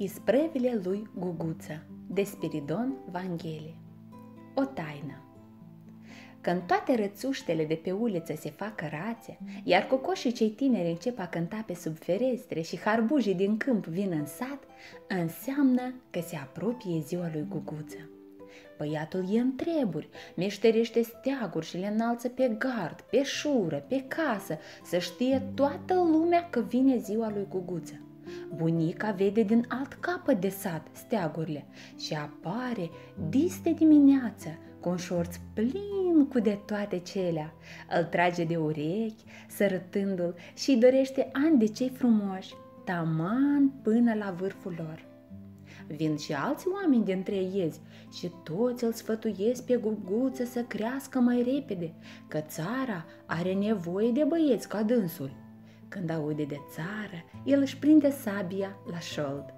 Isprevile lui Guguță de Spiridon Vanghele O taină când toate rățuștele de pe uliță se fac rațe, iar cocoșii cei tineri încep a cânta pe sub ferestre și harbujii din câmp vin în sat, înseamnă că se apropie ziua lui Guguță. Băiatul e în treburi, meșterește steaguri și le înalță pe gard, pe șură, pe casă, să știe toată lumea că vine ziua lui Guguță. Bunica vede din alt capăt de sat steagurile și apare dis de dimineață cu un șorț plin cu de toate celea. Îl trage de urechi, sărătându-l și îi dorește ani de cei frumoși, taman până la vârful lor. Vin și alți oameni dintre iezi și toți îl sfătuiesc pe guguță să crească mai repede, că țara are nevoie de băieți ca dânsul. Când aude de țară, el își prinde sabia la șold.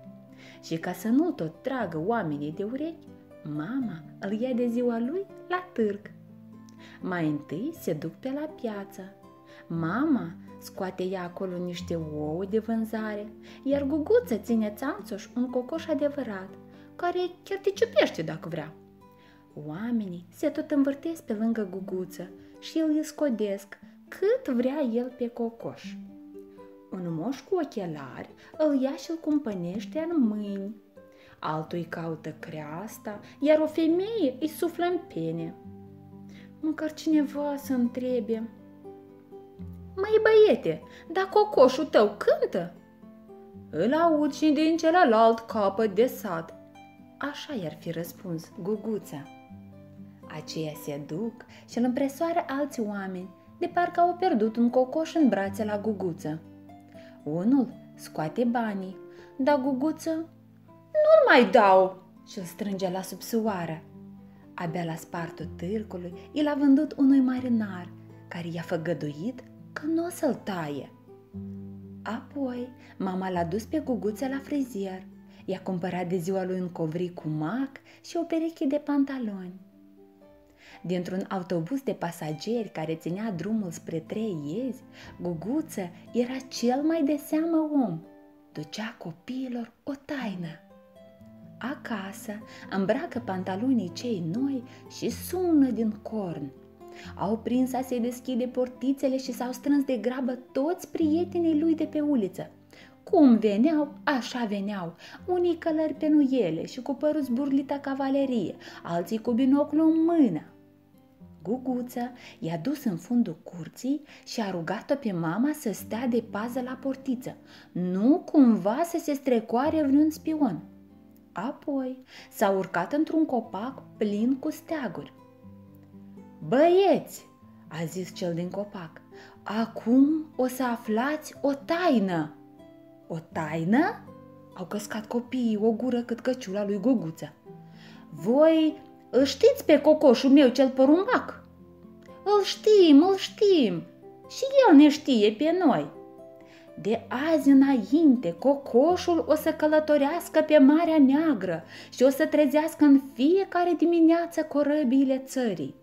Și ca să nu tot tragă oamenii de urechi, mama îl ia de ziua lui la târg. Mai întâi se duc pe la piață. Mama scoate ea acolo niște ouă de vânzare, iar guguță ține țanțoș un cocoș adevărat, care chiar te ciupește dacă vrea. Oamenii se tot învârtesc pe lângă guguță și îl scodesc cât vrea el pe cocoș. Un moș cu ochelari îl ia și îl cumpănește în mâini. Altul îi caută creasta, iar o femeie îi suflă în pene. Măcar cineva să întrebe. Măi băiete, dar cocoșul tău cântă? Îl aud și din celălalt capăt de sat. Așa i-ar fi răspuns guguța. Aceia se duc și îl împresoară alți oameni, de parcă au pierdut un cocoș în brațe la guguță. Unul scoate banii, dar guguță nu-l mai dau și îl strânge la subsoară. Abia la spartul târcului, el a vândut unui marinar care i-a făgăduit că nu o să-l taie. Apoi, mama l-a dus pe guguță la frizier. I-a cumpărat de ziua lui un covric cu mac și o pereche de pantaloni. Dintr-un autobuz de pasageri care ținea drumul spre trei iezi, Guguță era cel mai de seamă om. Ducea copiilor o taină. Acasă îmbracă pantalonii cei noi și sună din corn. Au prins a se deschide portițele și s-au strâns de grabă toți prietenii lui de pe uliță. Cum veneau, așa veneau, unii călări pe nuiele și cu părul zburlita cavalerie, alții cu binoclu în mână, Guguță i-a dus în fundul curții și a rugat-o pe mama să stea de pază la portiță, nu cumva să se strecoare vreun spion. Apoi s-a urcat într-un copac plin cu steaguri. Băieți, a zis cel din copac, acum o să aflați o taină. O taină? Au căscat copiii o gură cât căciula lui Guguță. Voi îl știți pe cocoșul meu cel porumbac? Îl știm, îl știm. Și el ne știe pe noi. De azi înainte, cocoșul o să călătorească pe Marea Neagră și o să trezească în fiecare dimineață corăbiile țării.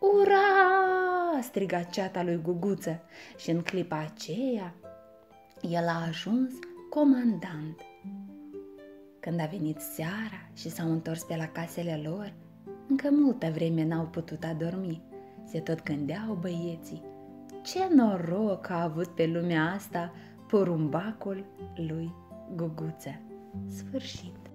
Ura! striga ceata lui Guguță și în clipa aceea el a ajuns comandant. Când a venit seara și s-au întors pe la casele lor, încă multă vreme n-au putut adormi. Se tot gândeau băieții. Ce noroc a avut pe lumea asta porumbacul lui Guguță. Sfârșit.